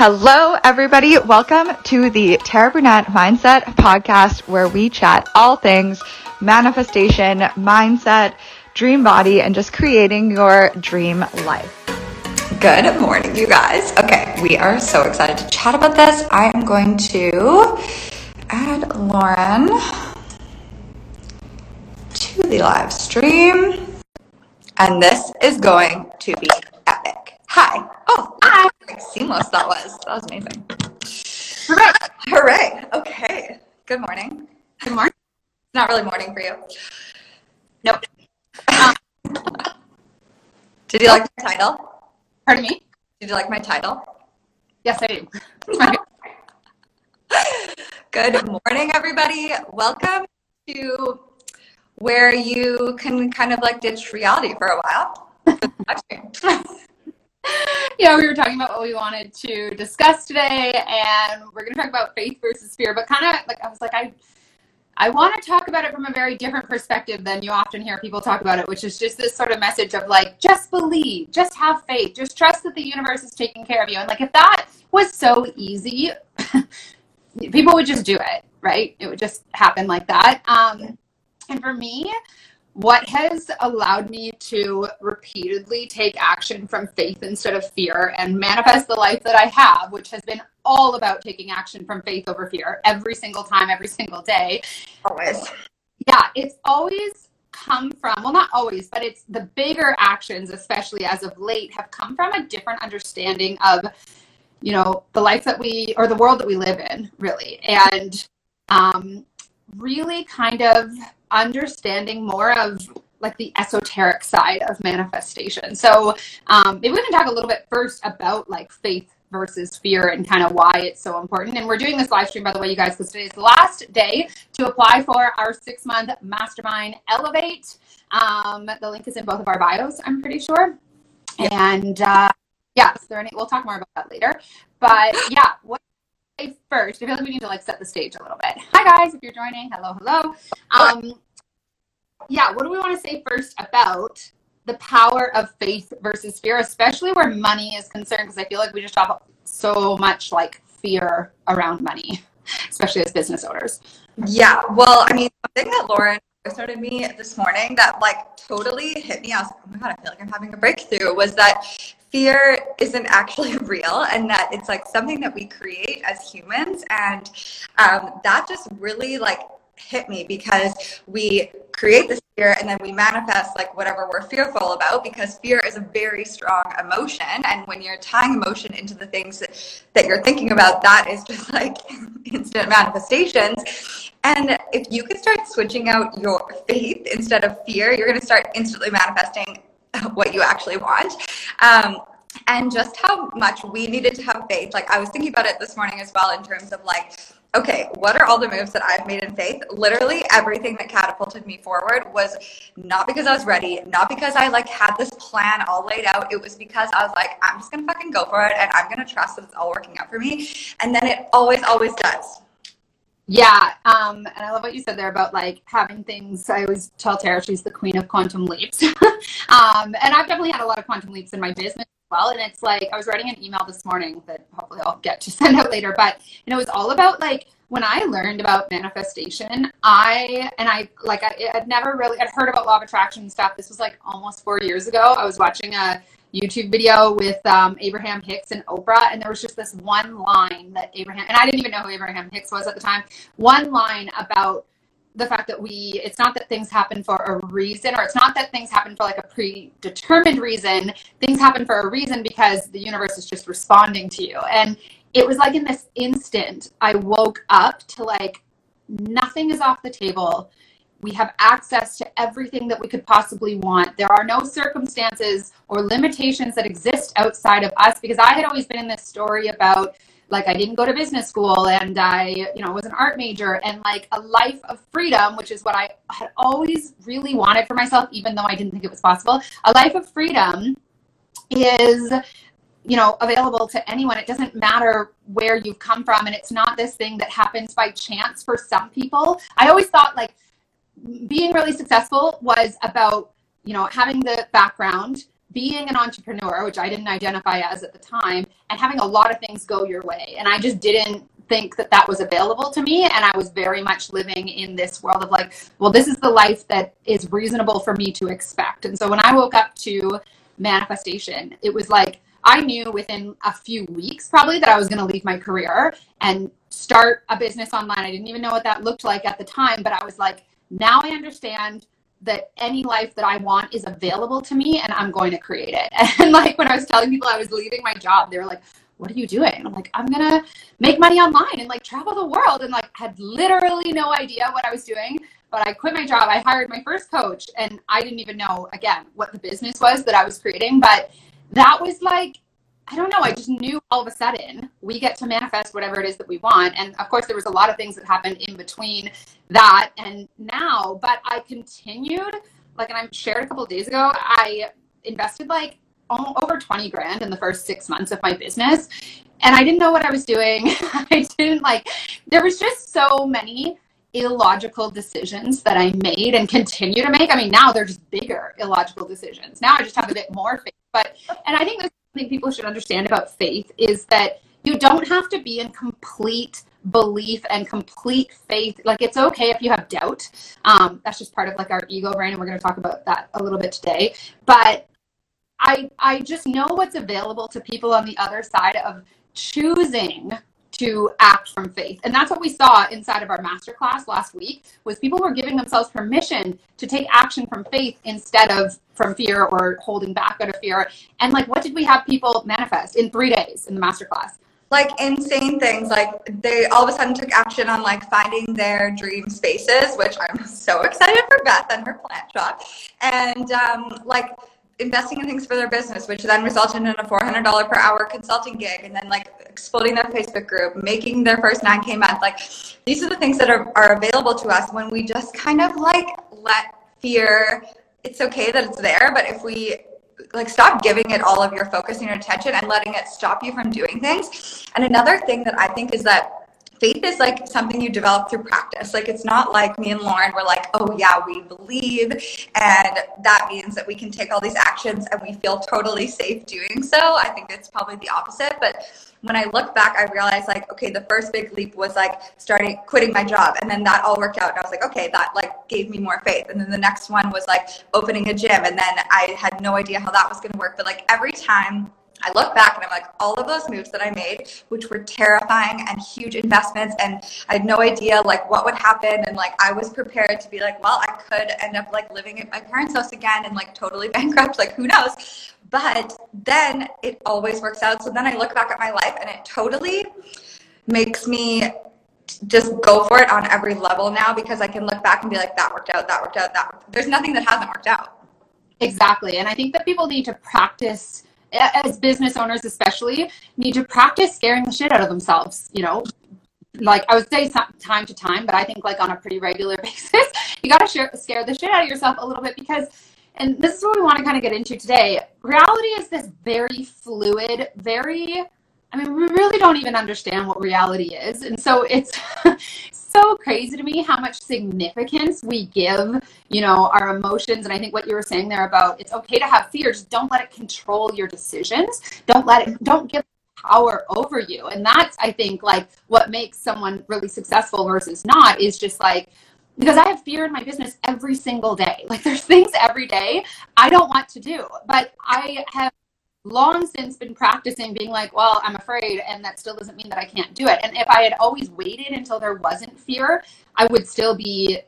Hello, everybody. Welcome to the Tara Brunette Mindset Podcast, where we chat all things manifestation, mindset, dream body, and just creating your dream life. Good morning, you guys. Okay, we are so excited to chat about this. I am going to add Lauren to the live stream, and this is going to be epic. Hi. Oh, hi. Seamless that was. That was amazing. Hooray. Hooray. Okay. Good morning. Good morning. It's not really morning for you. Nope. Um, did you like my title? Pardon me? Did you like my title? Yes, I do. Good morning, everybody. Welcome to where you can kind of like ditch reality for a while. yeah, we were talking about what we wanted to discuss today, and we're going to talk about faith versus fear. But kind of like I was like, I I want to talk about it from a very different perspective than you often hear people talk about it, which is just this sort of message of like, just believe, just have faith, just trust that the universe is taking care of you. And like, if that was so easy, people would just do it, right? It would just happen like that. Um, and for me, what has allowed me to repeatedly take action from faith instead of fear and manifest the life that I have, which has been all about taking action from faith over fear every single time, every single day. Always. Yeah, it's always come from, well, not always, but it's the bigger actions, especially as of late, have come from a different understanding of, you know, the life that we, or the world that we live in, really. And um, really kind of understanding more of like the esoteric side of manifestation. So um, maybe we can talk a little bit first about like faith versus fear and kind of why it's so important. And we're doing this live stream, by the way, you guys, because today is the last day to apply for our six month mastermind Elevate. Um, the link is in both of our bios, I'm pretty sure. And uh, yeah, so there any, we'll talk more about that later. But yeah, what first, I feel like we need to like set the stage a little bit. Hi guys, if you're joining, hello, hello. Um, yeah, what do we want to say first about the power of faith versus fear, especially where money is concerned? Because I feel like we just have so much like fear around money, especially as business owners. Yeah, well, I mean, something that Lauren started me this morning that like totally hit me. I was like, oh my god, I feel like I'm having a breakthrough. Was that fear isn't actually real and that it's like something that we create as humans. And um, that just really like hit me because we create this fear and then we manifest like whatever we're fearful about because fear is a very strong emotion. And when you're tying emotion into the things that, that you're thinking about that is just like instant manifestations. And if you could start switching out your faith instead of fear you're going to start instantly manifesting what you actually want um, and just how much we needed to have faith like i was thinking about it this morning as well in terms of like okay, what are all the moves that I've made in faith? Literally everything that catapulted me forward was not because I was ready, not because I like had this plan all laid out. It was because I was like, I'm just gonna fucking go for it and I'm gonna trust that it's all working out for me. And then it always, always does. Yeah, um, and I love what you said there about like having things. I always tell Tara she's the queen of quantum leaps, um, and I've definitely had a lot of quantum leaps in my business as well. And it's like I was writing an email this morning that hopefully I'll get to send out later. But and it was all about like when I learned about manifestation, I and I like I had never really I'd heard about law of attraction stuff. This was like almost four years ago. I was watching a YouTube video with um, Abraham Hicks and Oprah, and there was just this one line that Abraham and I didn't even know who Abraham Hicks was at the time. One line about the fact that we it's not that things happen for a reason or it's not that things happen for like a predetermined reason things happen for a reason because the universe is just responding to you and it was like in this instant i woke up to like nothing is off the table we have access to everything that we could possibly want. There are no circumstances or limitations that exist outside of us because i had always been in this story about like I didn't go to business school and I, you know, was an art major and like a life of freedom, which is what I had always really wanted for myself, even though I didn't think it was possible. A life of freedom is you know available to anyone. It doesn't matter where you've come from and it's not this thing that happens by chance for some people. I always thought like being really successful was about you know having the background being an entrepreneur, which I didn't identify as at the time, and having a lot of things go your way. And I just didn't think that that was available to me. And I was very much living in this world of like, well, this is the life that is reasonable for me to expect. And so when I woke up to manifestation, it was like, I knew within a few weeks probably that I was going to leave my career and start a business online. I didn't even know what that looked like at the time, but I was like, now I understand that any life that I want is available to me and I'm going to create it. And like when I was telling people I was leaving my job, they were like, what are you doing? I'm like, I'm gonna make money online and like travel the world and like had literally no idea what I was doing. But I quit my job. I hired my first coach and I didn't even know again what the business was that I was creating. But that was like I don't know. I just knew all of a sudden we get to manifest whatever it is that we want. And of course, there was a lot of things that happened in between that and now. But I continued, like, and I shared a couple days ago, I invested like over 20 grand in the first six months of my business. And I didn't know what I was doing. I didn't like, there was just so many illogical decisions that I made and continue to make. I mean, now they're just bigger illogical decisions. Now I just have a bit more faith. But, and I think this thing people should understand about faith is that you don't have to be in complete belief and complete faith. Like it's okay if you have doubt. Um, that's just part of like our ego brain, and we're going to talk about that a little bit today. But I I just know what's available to people on the other side of choosing to act from faith. And that's what we saw inside of our masterclass last week was people were giving themselves permission to take action from faith instead of from fear or holding back out of fear. And like what did we have people manifest in 3 days in the masterclass? like insane things like they all of a sudden took action on like finding their dream spaces which i'm so excited for beth and her plant shop and um, like investing in things for their business, which then resulted in a $400 per hour consulting gig and then like exploding their Facebook group, making their first 9K month. Like these are the things that are, are available to us when we just kind of like let fear, it's okay that it's there, but if we like stop giving it all of your focus and your attention and letting it stop you from doing things. And another thing that I think is that faith is like something you develop through practice. Like it's not like me and Lauren were like, oh yeah, we believe, and that means that we can take all these actions and we feel totally safe doing so. I think it's probably the opposite. But when I look back, I realized like, okay, the first big leap was like starting quitting my job, and then that all worked out, and I was like, okay, that like gave me more faith. And then the next one was like opening a gym, and then I had no idea how that was going to work. But like every time I look back and I'm like, all of those moves that I made, which were terrifying and huge investments, and I had no idea like what would happen. And like, I was prepared to be like, well, I could end up like living at my parents' house again and like totally bankrupt, like who knows? But then it always works out. So then I look back at my life and it totally makes me just go for it on every level now because I can look back and be like, that worked out, that worked out, that. There's nothing that hasn't worked out. Exactly. And I think that people need to practice as business owners especially need to practice scaring the shit out of themselves you know like i would say time to time but i think like on a pretty regular basis you got to scare the shit out of yourself a little bit because and this is what we want to kind of get into today reality is this very fluid very I mean, we really don't even understand what reality is. And so it's so crazy to me how much significance we give, you know, our emotions. And I think what you were saying there about it's okay to have fear, just don't let it control your decisions. Don't let it, don't give power over you. And that's, I think, like what makes someone really successful versus not is just like, because I have fear in my business every single day. Like there's things every day I don't want to do, but I have long since been practicing being like, well, I'm afraid, and that still doesn't mean that I can't do it. And if I had always waited until there wasn't fear, I would still be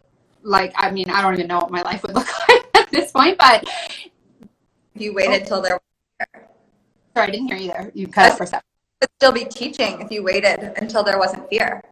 like, I mean, I don't even know what my life would look like at this point, but. If you waited oh. till there was fear. Sorry, I didn't hear you there. You cut for a second. Still be teaching if you waited until there wasn't fear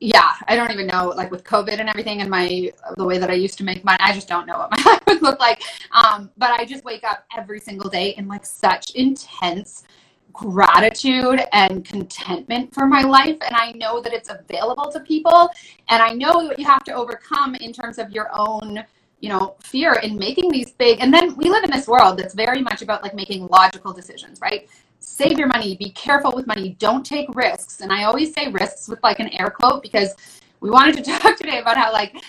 yeah, I don't even know, like with COVID and everything, and my the way that I used to make money, I just don't know what my life would look like. Um, but I just wake up every single day in like such intense gratitude and contentment for my life, and I know that it's available to people, and I know what you have to overcome in terms of your own you know fear in making these big and then we live in this world that's very much about like making logical decisions right save your money, be careful with money, don't take risks. And I always say risks with like an air quote because we wanted to talk today about how like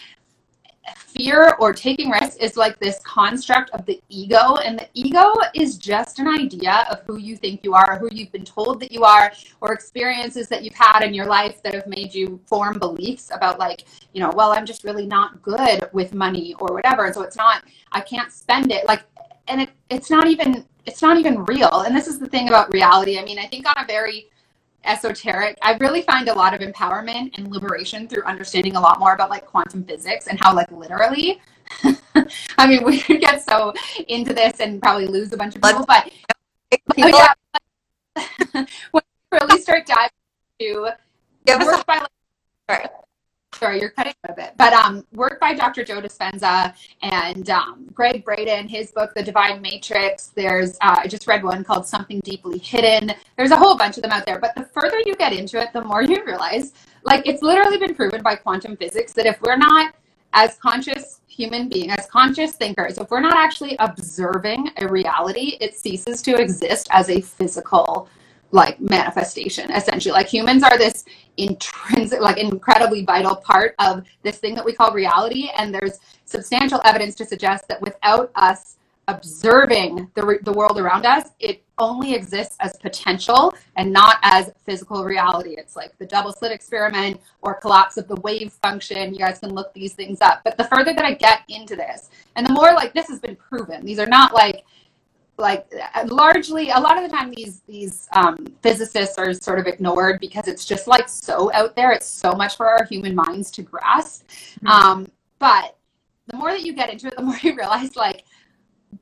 fear or taking risks is like this construct of the ego. And the ego is just an idea of who you think you are or who you've been told that you are or experiences that you've had in your life that have made you form beliefs about like you know well i'm just really not good with money or whatever. And so it's not i can't spend it. Like and it, it's not even it's not even real and this is the thing about reality i mean i think on a very esoteric. I really find a lot of empowerment and liberation through understanding a lot more about like quantum physics and how like literally I mean we could get so into this and probably lose a bunch of people, but people yeah. when you really start diving into work by like, sorry, you're cutting a bit. But um, work by Dr. Joe Dispenza and um, Gregg Braden, his book, The Divine Matrix. There's, uh, I just read one called Something Deeply Hidden. There's a whole bunch of them out there. But the further you get into it, the more you realize, like, it's literally been proven by quantum physics that if we're not as conscious human being, as conscious thinkers, if we're not actually observing a reality, it ceases to exist as a physical like manifestation. Essentially like humans are this intrinsic like incredibly vital part of this thing that we call reality and there's substantial evidence to suggest that without us observing the, the world around us it only exists as potential and not as physical reality. It's like the double slit experiment or collapse of the wave function. You guys can look these things up. But the further that i get into this and the more like this has been proven. These are not like like largely a lot of the time these these um, physicists are sort of ignored because it's just like so out there. It's so much for our human minds to grasp. Mm-hmm. um, but the more that you get into it the more you realize like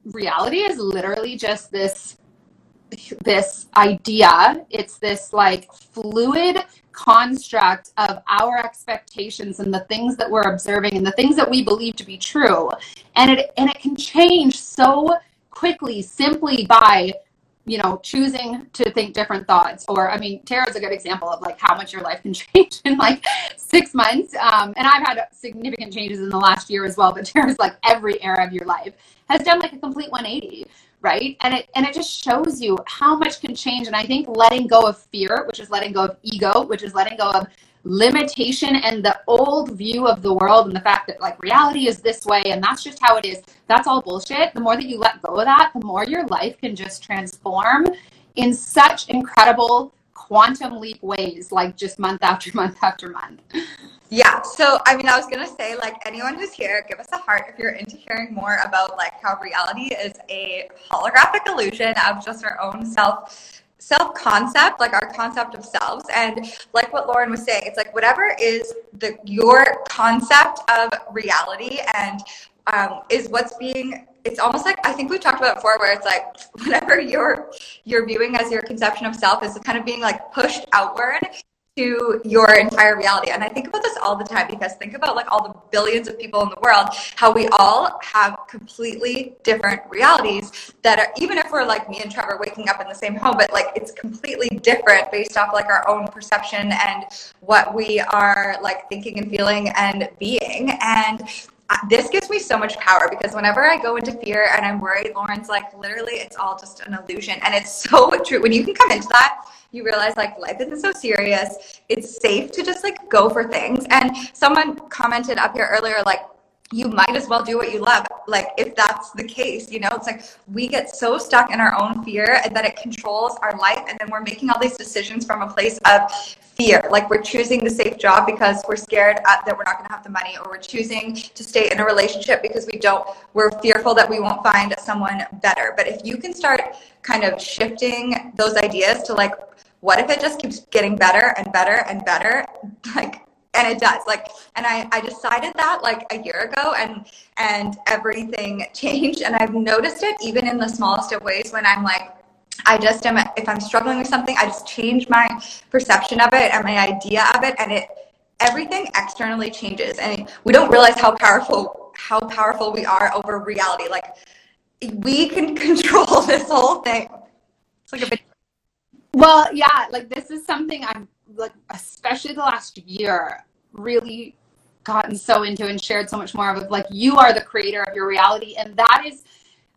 reality is literally just this this idea. It's this like fluid construct of our expectations and the things that we're observing and the things that we believe to be true. And it and it can change so quickly simply by you know choosing to think different thoughts. Or i mean tara's a good example of like how much your life can change in like six months. Um, and i've had significant changes in the last year as well but tara's like every era of your life has done like a complete 180 right? And it and it just shows you how much can change. And i think letting go of fear which is letting go of ego which is letting go of limitation and the old view of the world and the fact that like reality is this way and that's just how it is that's all bullshit. The more that you let go of that the more your life can just transform in such incredible quantum leap ways like just month after month after month. Yeah so i mean i was gonna say like anyone who's here give us a heart if you're into hearing more about like how reality is a holographic illusion of just our own self self concept like our concept of selves. And like what lauren was saying it's like whatever is the your concept of reality and um, is what's being it's almost like i think we've talked about before where it's like whatever you're you're viewing as your conception of self is kind of being like pushed outward to your entire reality. And I think about this all the time because think about like all the billions of people in the world, how we all have completely different realities that are, even if we're like me and Trevor waking up in the same home, but like it's completely different based off like our own perception and what we are like thinking and feeling and being. And this gives me so much power because whenever I go into fear and I'm worried, Lauren's like, literally, it's all just an illusion. And it's so true. When you can come into that, you realize like life isn't so serious. It's safe to just like go for things. And someone commented up here earlier, like, you might as well do what you love. Like, if that's the case, you know, it's like we get so stuck in our own fear and that it controls our life. And then we're making all these decisions from a place of fear. Like, we're choosing the safe job because we're scared uh, that we're not going to have the money, or we're choosing to stay in a relationship because we don't, we're fearful that we won't find someone better. But if you can start kind of shifting those ideas to like, what if it just keeps getting better and better and better? Like, and it does like and I, I decided that like a year ago and and everything changed and i've noticed it even in the smallest of ways when i'm like i just am if i'm struggling with something i just change my perception of it and my idea of it and it everything externally changes and we don't realize how powerful how powerful we are over reality like we can control this whole thing it's like a bit. well, yeah, like this is something I'm like, especially the last year, really gotten so into and shared so much more of. Like, you are the creator of your reality, and that is.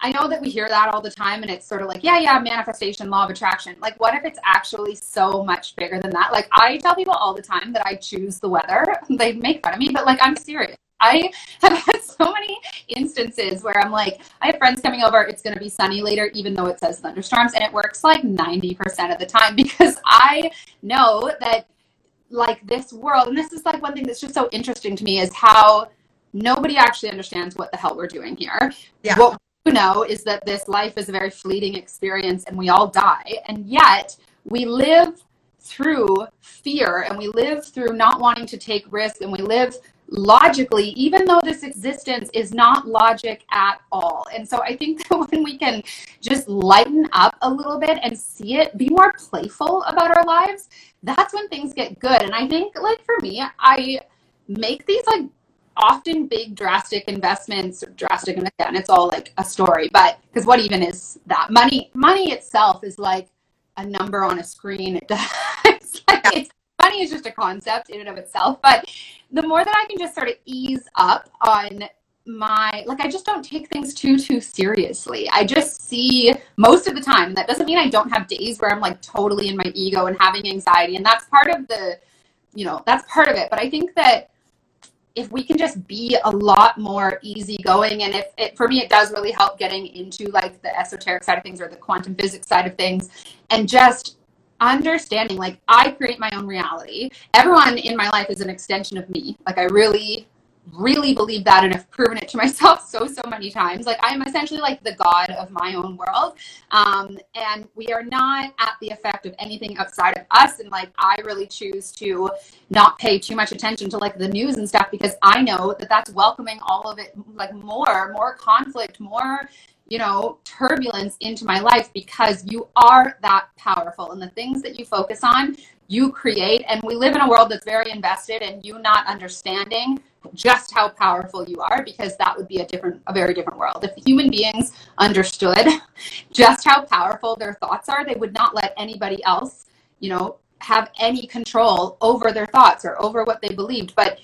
I know that we hear that all the time, and it's sort of like, yeah, yeah, manifestation, law of attraction. Like, what if it's actually so much bigger than that? Like, I tell people all the time that I choose the weather. They make fun of me, but like, I'm serious. I have had so many instances where I'm like, I have friends coming over, it's going to be sunny later, even though it says thunderstorms. And it works like 90% of the time because I know that, like, this world, and this is like one thing that's just so interesting to me is how nobody actually understands what the hell we're doing here. Yeah. What we know is that this life is a very fleeting experience and we all die. And yet, we live through fear and we live through not wanting to take risks and we live logically, even though this existence is not logic at all. And so I think that when we can just lighten up a little bit and see it, be more playful about our lives, that's when things get good. And I think, like for me, I make these like often big drastic investments drastic and again it's all like a story but because what even is that? Money money itself is like a number on a screen. It does. It's like, it's, money is just a concept in and of itself but the more that i can just sort of ease up on my like i just don't take things too too seriously. I just see most of the time that doesn't mean i don't have days where i'm like totally in my ego and having anxiety and that's part of the you know that's part of it but i think that if we can just be a lot more easygoing and if it for me it does really help getting into like the esoteric side of things or the quantum physics side of things and just understanding like i create my own reality. Everyone in my life is an extension of me. Like i really really believe that and have proven it to myself so so many times. Like i'm essentially like the god of my own world um, and we are not at the effect of anything outside of us and like i really choose to not pay too much attention to like the news and stuff because i know that that's welcoming all of it like more more conflict more you know turbulence into my life because you are that powerful. And the things that you focus on you create. And we live in a world that's very invested in you not understanding just how powerful you are because that would be a different a very different world. If human beings understood just how powerful their thoughts are they would not let anybody else you know have any control over their thoughts or over what they believed. But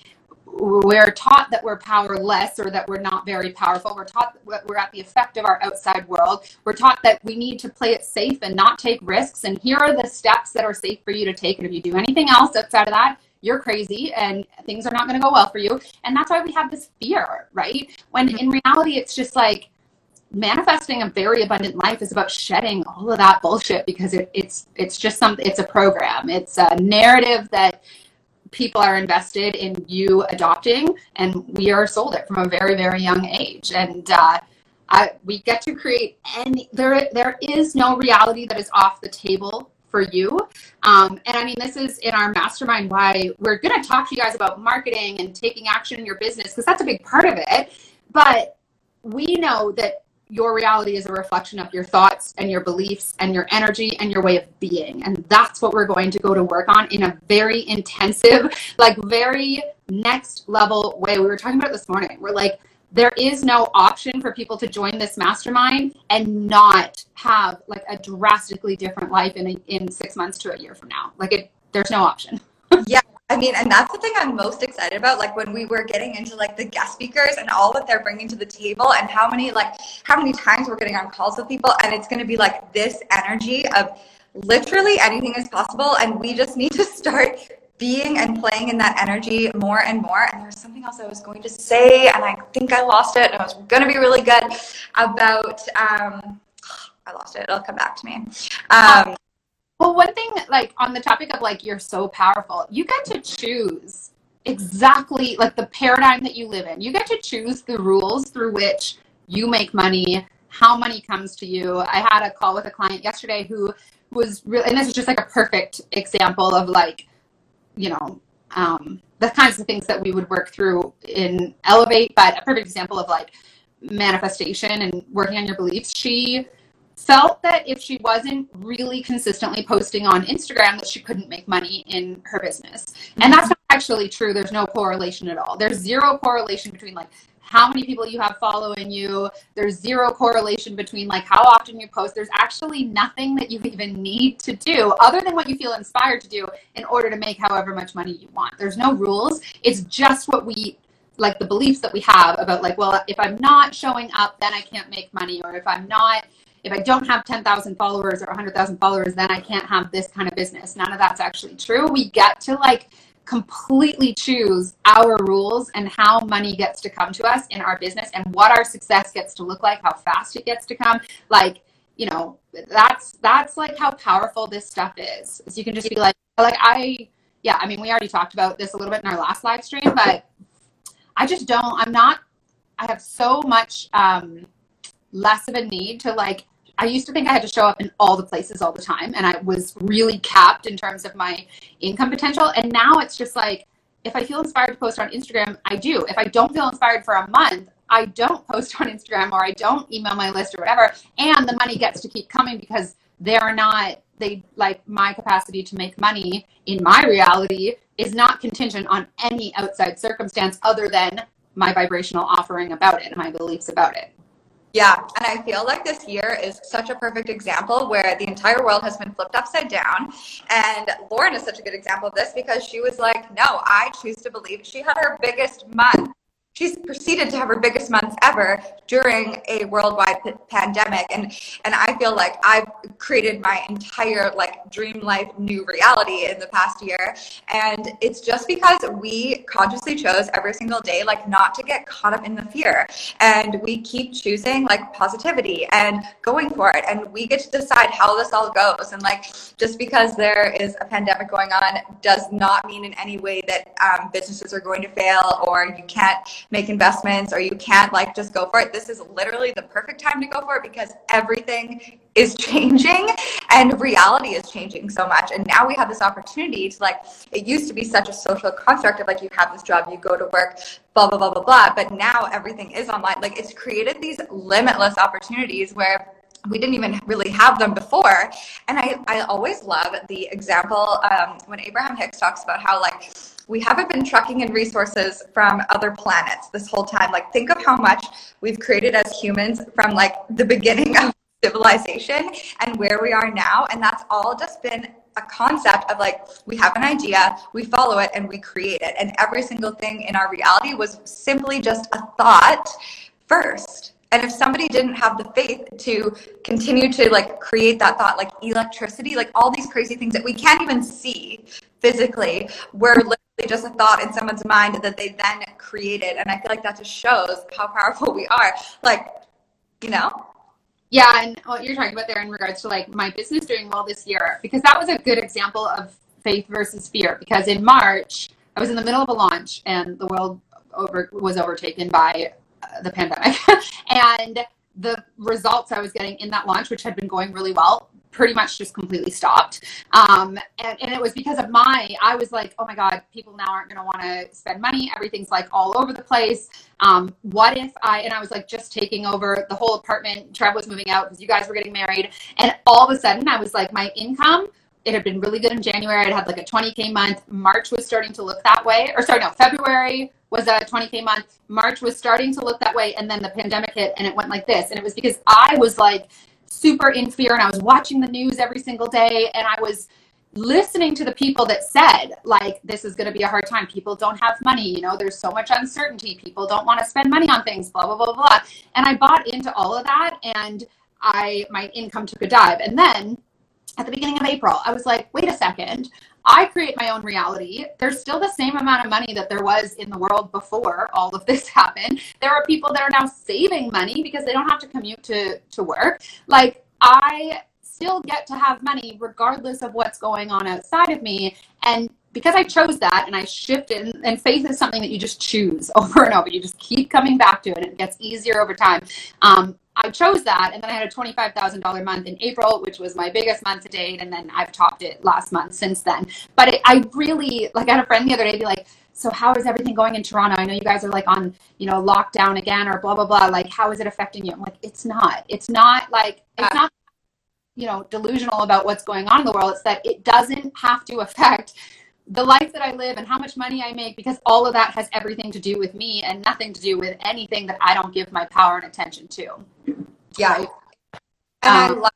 we're taught that we're powerless or that we're not very powerful. We're taught that we're at the effect of our outside world. We're taught that we need to play it safe and not take risks. And here are the steps that are safe for you to take. And if you do anything else outside of that, you're crazy and things are not going to go well for you. And that's why we have this fear, right? When mm-hmm. in reality, it's just like manifesting a very abundant life is about shedding all of that bullshit because it, it's it's just something. It's a program. It's a narrative that people are invested in you adopting, and we are sold it from a very very young age. And uh, I, we get to create any there there is no reality that is off the table for you. Um, and I mean, this is in our mastermind why we're going to talk to you guys about marketing and taking action in your business because that's a big part of it. But we know that your reality is a reflection of your thoughts and your beliefs and your energy and your way of being. And that's what we're going to go to work on in a very intensive, like very next level way. We were talking about this morning. We're like, there is no option for people to join this mastermind and not have like a drastically different life in a, in six months to a year from now. Like it, there's no option. yeah. I mean, and that's the thing I'm most excited about. Like when we were getting into like the guest speakers and all that they're bringing to the table, and how many like how many times we're getting on calls with people, and it's going to be like this energy of literally anything is possible, and we just need to start being and playing in that energy more and more. And there's something else I was going to say, and I think I lost it. And it was going to be really good about. Um, I lost it. It'll come back to me. Um, well, one thing, like on the topic of like you're so powerful, you get to choose exactly like the paradigm that you live in. You get to choose the rules through which you make money, how money comes to you. I had a call with a client yesterday who was really, and this is just like a perfect example of like you know, um, the kinds of things that we would work through in Elevate, but a perfect example of like manifestation and working on your beliefs. She felt that if she wasn't really consistently posting on Instagram that she couldn't make money in her business. And mm-hmm. that's not actually true. There's no correlation at all. There's zero correlation between like how many people you have following you. There's zero correlation between like how often you post. There's actually nothing that you even need to do other than what you feel inspired to do in order to make however much money you want. There's no rules. It's just what we like the beliefs that we have about like, well, if I'm not showing up, then I can't make money. Or if I'm not, if I don't have 10,000 followers or 100,000 followers, then I can't have this kind of business. None of that's actually true. We get to like completely choose our rules and how money gets to come to us in our business and what our success gets to look like, how fast it gets to come. Like, you know, that's that's like how powerful this stuff is. So you can just be like, like I, yeah, I mean, we already talked about this a little bit in our last live stream, but I just don't. I'm not. I have so much um, less of a need to like I used to think I had to show up in all the places all the time, and I was really capped in terms of my income potential. And now it's just like, if I feel inspired to post on Instagram, I do. If I don't feel inspired for a month, I don't post on Instagram or I don't email my list or whatever. And the money gets to keep coming because they're not, they like my capacity to make money in my reality is not contingent on any outside circumstance other than my vibrational offering about it and my beliefs about it. Yeah, and I feel like this year is such a perfect example where the entire world has been flipped upside down. And Lauren is such a good example of this because she was like, no, I choose to believe. She had her biggest month she's proceeded to have her biggest months ever during a worldwide p- pandemic. And and i feel like i've created my entire like dream life new reality in the past year. And it's just because we consciously chose every single day like not to get caught up in the fear. And we keep choosing like positivity and going for it. And we get to decide how this all goes. And like just because there is a pandemic going on does not mean in any way that um, businesses are going to fail or you can't make investments or you can't like just go for it. This is literally the perfect time to go for it because everything is changing and reality is changing so much. And now we have this opportunity to like, it used to be such a social construct of like, you have this job, you go to work, blah, blah, blah, blah, blah. But now everything is online. Like, it's created these limitless opportunities where we didn't even really have them before. And I, I always love the example um, when Abraham Hicks talks about how, like, we haven't been trucking in resources from other planets this whole time. Like, think of how much we've created as humans from like the beginning of civilization and where we are now. And that's all just been a concept of like, we have an idea, we follow it, and we create it. And every single thing in our reality was simply just a thought first. And if somebody didn't have the faith to continue to like create that thought, like electricity, like all these crazy things that we can't even see physically, were literally just a thought in someone's mind that they then created. And I feel like that just shows how powerful we are. Like, you know? Yeah, and what you're talking about there in regards to like my business doing well this year, because that was a good example of faith versus fear. Because in March, I was in the middle of a launch and the world over was overtaken by the pandemic. and the results I was getting in that launch, which had been going really well, pretty much just completely stopped. Um, and, and, it was because of my, I was like, oh my God, people now aren't going to want to spend money. Everything's like all over the place. Um, what if I, and I was like just taking over the whole apartment. Trev was moving out because you guys were getting married. And all of a sudden I was like, my income, it had been really good in January. I'd had like a 20K month. March was starting to look that way. Or sorry, no, February was a 20K month. March was starting to look that way. And then the pandemic hit and it went like this. And it was because I was like, super in fear and I was watching the news every single day and I was listening to the people that said like this is going to be a hard time people don't have money you know there's so much uncertainty people don't want to spend money on things blah blah blah blah and i bought into all of that and i my income took a dive and then at the beginning of april i was like wait a second I create my own reality. There's still the same amount of money that there was in the world before all of this happened. There are people that are now saving money because they don't have to commute to, to work. Like, I still get to have money regardless of what's going on outside of me. And because I chose that and I shifted, and faith is something that you just choose over and over. You just keep coming back to it, and it gets easier over time. Um, I chose that, and then I had a twenty-five thousand dollar month in April, which was my biggest month to date, and then I've topped it last month since then. But it, I really like. I had a friend the other day be like, "So how is everything going in Toronto? I know you guys are like on, you know, lockdown again, or blah blah blah. Like, how is it affecting you?" I'm like, "It's not. It's not like it's ah. not." you know delusional about what's going on in the world it's that it doesn't have to affect the life that I live and how much money I make because all of that has everything to do with me and nothing to do with anything that I don't give my power and attention to. Yeah. And um, I love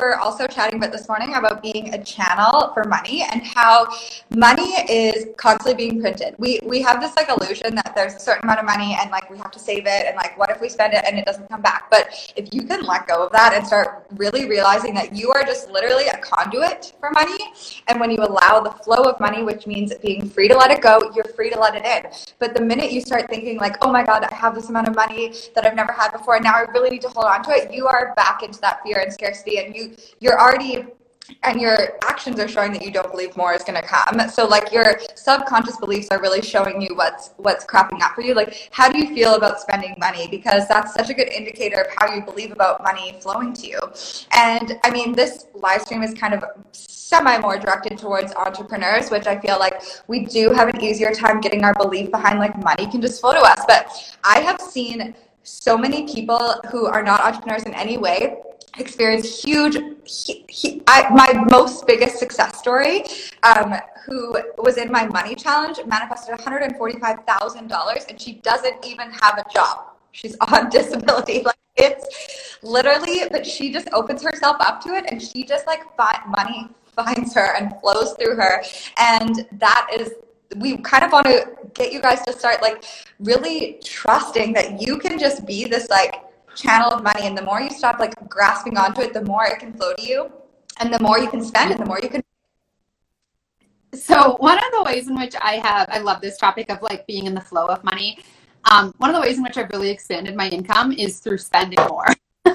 were also chatting about this morning about being a channel for money and how money is constantly being printed. We we have this like illusion that there's a certain amount of money and like we have to save it and like what if we spend it and it doesn't come back? But if you can let go of that and start really realizing that you are just literally a conduit for money and when you allow the flow of money, which means being free to let it go, you're free to let it in. But the minute you start thinking like, "Oh my god, I have this amount of money that I've never had before and now I really need to hold on to it," you are back into that fear and scarcity and you you're already and your actions are showing that you don't believe more is going to come. So like your subconscious beliefs are really showing you what's what's cropping up for you. Like how do you feel about spending money? Because that's such a good indicator of how you believe about money flowing to you. And i mean this live stream is kind of semi more directed towards entrepreneurs which i feel like we do have an easier time getting our belief behind like money can just flow to us. But i have seen so many people who are not entrepreneurs in any way experienced huge he, he, I, my most biggest success story um, who was in my money challenge manifested $145000 and she doesn't even have a job. She's on disability. Like it's literally but she just opens herself up to it and she just like money finds her and flows through her. And that is we kind of want to get you guys to start like really trusting that you can just be this like channel of money and the more you stop like grasping onto it the more it can flow to you and the more you can spend and the more you can so one of the ways in which i have i love this topic of like being in the flow of money. Um, one of the ways in which i've really expanded my income is through spending more.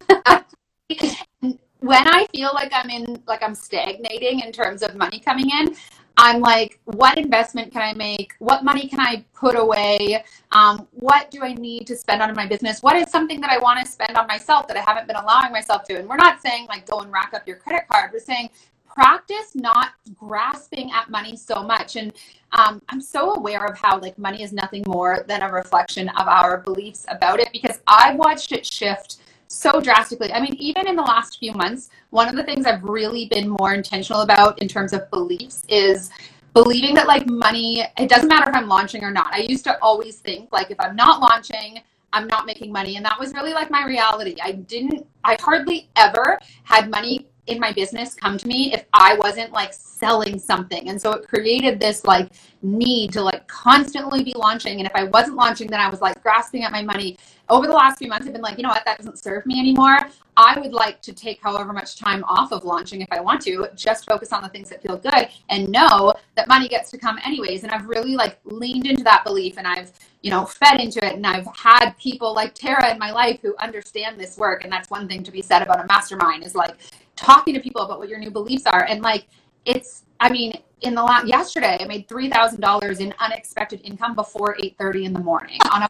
When i feel like i'm in like i'm stagnating in terms of money coming in I'm like, what investment can I make? What money can I put away? Um, what do I need to spend on my business? What is something that I want to spend on myself that I haven't been allowing myself to? And we're not saying like go and rack up your credit card. We're saying practice not grasping at money so much. And um, I'm so aware of how like money is nothing more than a reflection of our beliefs about it because I've watched it shift so drastically. I mean, even in the last few months, one of the things I've really been more intentional about in terms of beliefs is believing that like money, it doesn't matter if I'm launching or not. I used to always think like if I'm not launching, I'm not making money. And that was really like my reality. I didn't, I hardly ever had money in my business come to me if I wasn't like selling something. And so it created this like need to like constantly be launching. And if I wasn't launching, then I was like grasping at my money. Over the last few months, I've been like, you know what, that doesn't serve me anymore. I would like to take however much time off of launching if I want to, just focus on the things that feel good and know that money gets to come anyways. And I've really like leaned into that belief and I've, you know, fed into it. And I've had people like Tara in my life who understand this work. And that's one thing to be said about a mastermind is like talking to people about what your new beliefs are. And like, it's, I mean, in the last, yesterday, I made $3,000 in unexpected income before 8.30 in the morning on a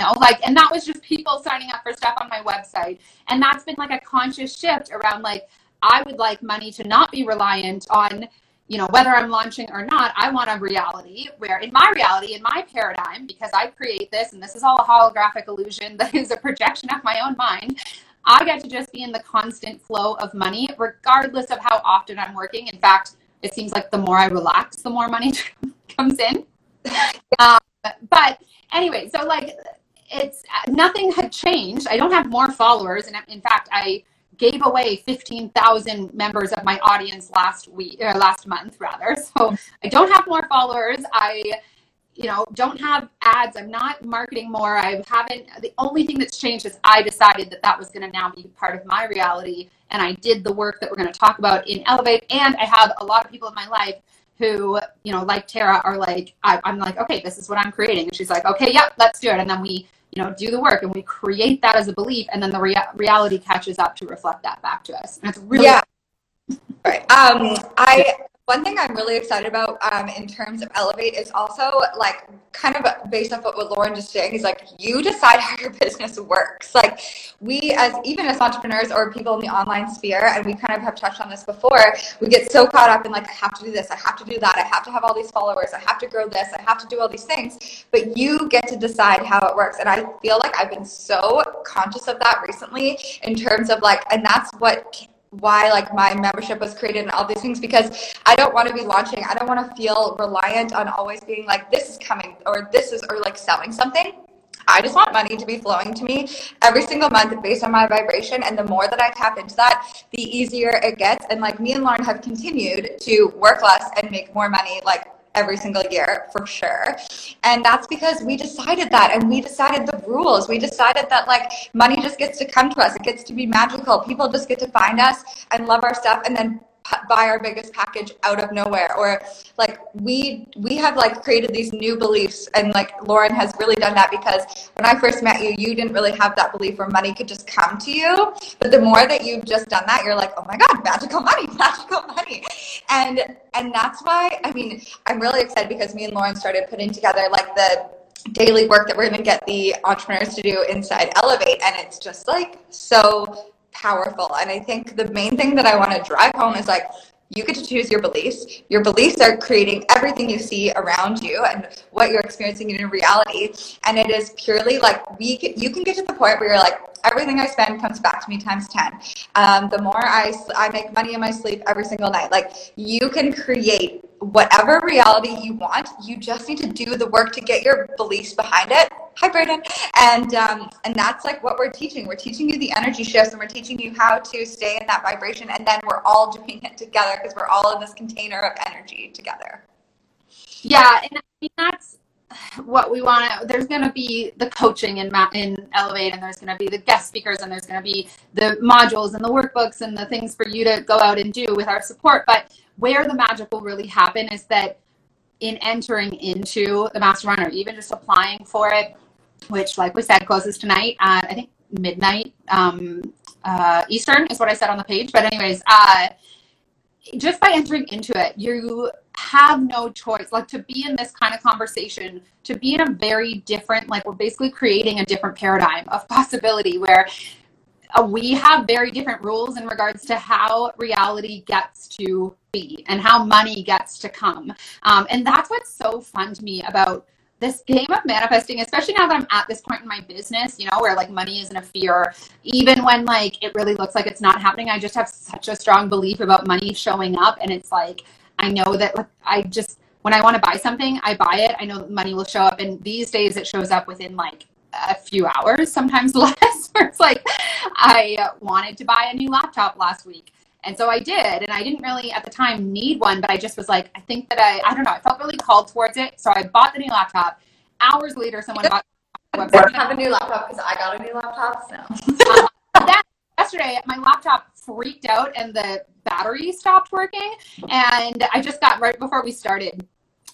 you know, like, and that was just people signing up for stuff on my website. And that's been like a conscious shift around like, I would like money to not be reliant on, you know, whether I'm launching or not. I want a reality where, in my reality, in my paradigm, because I create this and this is all a holographic illusion that is a projection of my own mind, I get to just be in the constant flow of money, regardless of how often I'm working. In fact, it seems like the more I relax, the more money comes in. Um, but anyway, so like it's nothing had changed. I don't have more followers, and in fact, I gave away 15,000 members of my audience last week or last month rather. So I don't have more followers. I you know, don't have ads. I'm not marketing more. I haven't. The only thing that's changed is I decided that that was going to now be part of my reality, and I did the work that we're going to talk about in Elevate. And I have a lot of people in my life who, you know, like Tara, are like, I, am like, okay, this is what I'm creating, and she's like, okay, yep, let's do it. And then we, you know, do the work, and we create that as a belief, and then the rea- reality catches up to reflect that back to us. And it's really yeah. Right. Um, I one thing I'm really excited about um, in terms of Elevate is also like kind of based off what Lauren just saying is like you decide how your business works. Like we as even as entrepreneurs or people in the online sphere, and we kind of have touched on this before, we get so caught up in like I have to do this, I have to do that, I have to have all these followers, I have to grow this, I have to do all these things. But you get to decide how it works. And I feel like I've been so conscious of that recently in terms of like, and that's what why like my membership was created and all these things because I don't want to be launching. I don't want to feel reliant on always being like this is coming or this is or like selling something. I just want money to be flowing to me every single month based on my vibration. And the more that I tap into that, the easier it gets. And like me and Lauren have continued to work less and make more money like every single year for sure. And that's because we decided that and we decided the rules. We decided that like money just gets to come to us. It gets to be magical. People just get to find us and love our stuff and then buy our biggest package out of nowhere. Or like we we have like created these new beliefs and like lauren has really done that because when i first met you you didn't really have that belief where money could just come to you. But the more that you've just done that you're like oh my god magical money magical money. And and that's why i mean i'm really excited because me and lauren started putting together like the daily work that we're going to get the entrepreneurs to do inside elevate and it's just like so powerful. And I think the main thing that I want to drive home is like, you get to choose your beliefs. Your beliefs are creating everything you see around you and what you're experiencing in reality. And it is purely like we can, you can get to the point where you're like, everything I spend comes back to me times 10. Um, the more I, I make money in my sleep every single night, like you can create whatever reality you want. You just need to do the work to get your beliefs behind it. Hi, Brayden. And um, and that's like what we're teaching. We're teaching you the energy shifts, and we're teaching you how to stay in that vibration. And then we're all doing it together because we're all in this container of energy together. Yeah, and I mean, that's what we want to there's going to be the coaching in in elevate and there's going to be the guest speakers and there's going to be the modules and the workbooks and the things for you to go out and do with our support but where the magic will really happen is that in entering into the mastermind or even just applying for it which like we said closes tonight at i think midnight um, uh, eastern is what i said on the page. But anyways uh, just by entering into it you have no choice. Like to be in this kind of conversation to be in a very different like we're basically creating a different paradigm of possibility where uh, we have very different rules in regards to how reality gets to be and how money gets to come. Um, and that's what's so fun to me about this game of manifesting, especially now that I'm at this point in my business, you know, where like money isn't a fear, even when like it really looks like it's not happening, I just have such a strong belief about money showing up. And it's like, I know that I just, when I want to buy something, I buy it. I know that money will show up. And these days it shows up within like a few hours, sometimes less. Where it's like, I wanted to buy a new laptop last week. And so I did. And I didn't really at the time need one, but I just was like, I think that I, I don't know, I felt really called towards it. So I bought the new laptop. Hours later, someone bought I have a new laptop because I got a new laptop. So. um, that, yesterday, my laptop freaked out and the battery stopped working. And I just got right before we started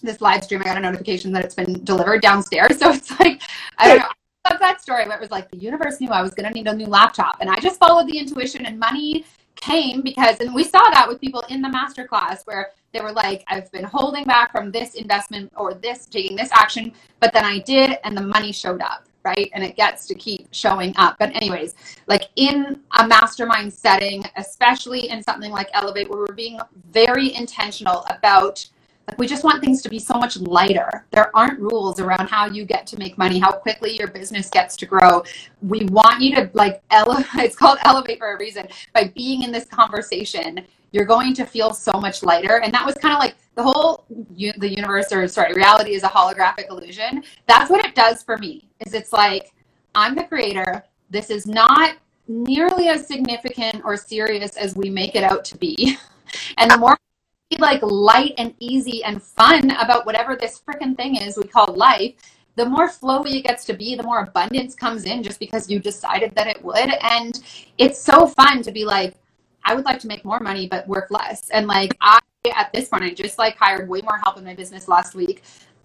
this live stream, I got a notification that it's been delivered downstairs. So it's like, I don't know. I love that story where it was like the universe knew I was going to need a new laptop. And I just followed the intuition and money came because, and we saw that with people in the masterclass where they were like, I've been holding back from this investment or this, taking this action, but then I did and the money showed up right? And it gets to keep showing up. But, anyways, like in a mastermind setting, especially in something like Elevate, where we're being very intentional about we just want things to be so much lighter. There aren't rules around how you get to make money, how quickly your business gets to grow. We want you to like elevate. It's called elevate for a reason. By being in this conversation, you're going to feel so much lighter. And that was kind of like the whole the universe or sorry, reality is a holographic illusion. That's what it does for me. Is it's like I'm the creator. This is not nearly as significant or serious as we make it out to be. And the more like light and easy and fun about whatever this freaking thing is we call life, the more flowy it gets to be, the more abundance comes in just because you decided that it would. And it's so fun to be like, I would like to make more money but work less. And like I at this point I just like hired way more help in my business last week.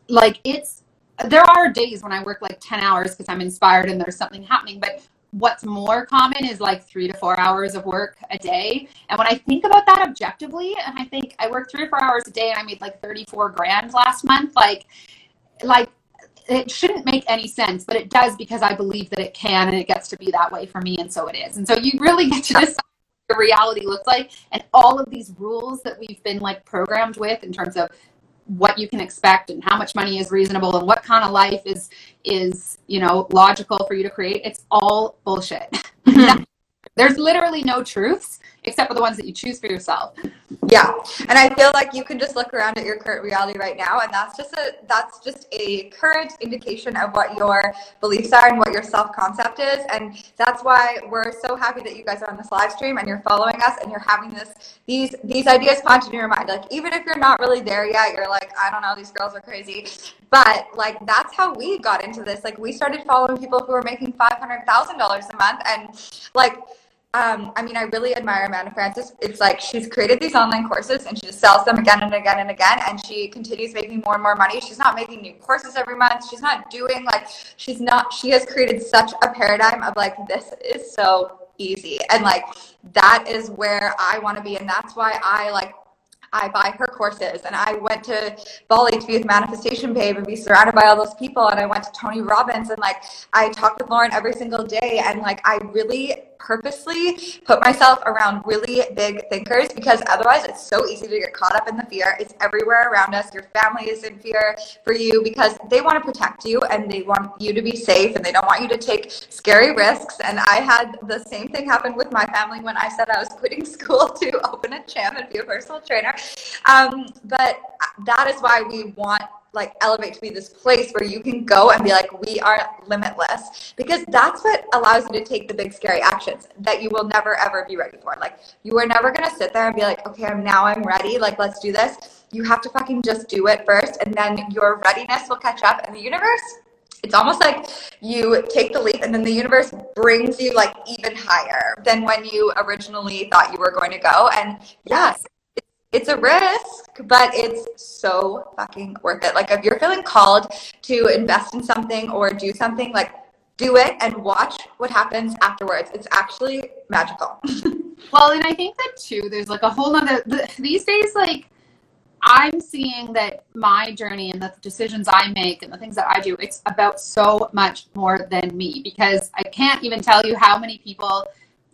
Like it's there are days when I work like 10 hours because I'm inspired and there's something happening, but what's more common is like three to four hours of work a day. And when I think about that objectively, and I think I work three or four hours a day and I made like 34 grand last month, like, like it shouldn't make any sense, but it does because I believe that it can and it gets to be that way for me. And so it is. And so you really get to decide what reality looks like and all of these rules that we've been like programmed with in terms of what you can expect and how much money is reasonable and what kind of life is is you know logical for you to create it's all bullshit mm-hmm. there's literally no truths except for the ones that you choose for yourself. Yeah. And I feel like you can just look around at your current reality right now and that's just a that's just a current indication of what your beliefs are and what your self-concept is. And that's why we're so happy that you guys are on this live stream and you're following us and you're having this these these ideas pop in your mind. Like even if you're not really there yet, you're like, I don't know, these girls are crazy. But like that's how we got into this. Like we started following people who were making five hundred thousand dollars a month and like um, I mean, I really admire Amanda Frances. It's like she's created these online courses and she just sells them again and again and again. And she continues making more and more money. She's not making new courses every month. She's not doing like, she's not, she has created such a paradigm of like, this is so easy. And like, that is where I want to be. And that's why I like I buy her courses. And I went to Bali to be with Manifestation Babe and be surrounded by all those people. And I went to Tony Robbins and like I talked with Lauren every single day. And like I really purposely put myself around really big thinkers because otherwise it's so easy to get caught up in the fear. It's everywhere around us. Your family is in fear for you because they want to protect you and they want you to be safe and they don't want you to take scary risks. And I had the same thing happen with my family when I said I was quitting school to open a gym and be a personal trainer. Um, but that is why we want like elevate to be this place where you can go and be like we are limitless. Because that's what allows you to take the big scary actions that you will never ever be ready for. Like you are never going to sit there and be like okay i'm now i'm ready like let's do this. You have to fucking just do it first and then your readiness will catch up and the universe it's almost like you take the leap and then the universe brings you like even higher than when you originally thought you were going to go. And yes it's a risk, but it's so fucking worth it. Like if you're feeling called to invest in something or do something, like do it and watch what happens afterwards. It's actually magical. well, and I think that too, there's like a whole nother, these days, like, I'm seeing that my journey and the decisions I make and the things that I do, it's about so much more than me because I can't even tell you how many people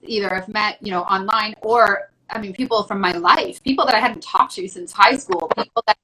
either have met, you know, online or I mean, people from my life, people that I hadn't talked to since high school, people that